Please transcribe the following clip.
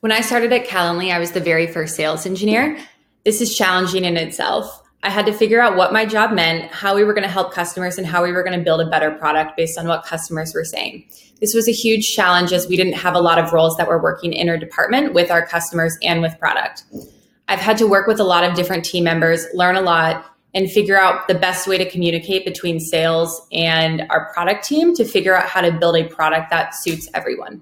When I started at Calendly, I was the very first sales engineer. This is challenging in itself. I had to figure out what my job meant, how we were going to help customers, and how we were going to build a better product based on what customers were saying. This was a huge challenge as we didn't have a lot of roles that were working in our department with our customers and with product. I've had to work with a lot of different team members, learn a lot, and figure out the best way to communicate between sales and our product team to figure out how to build a product that suits everyone.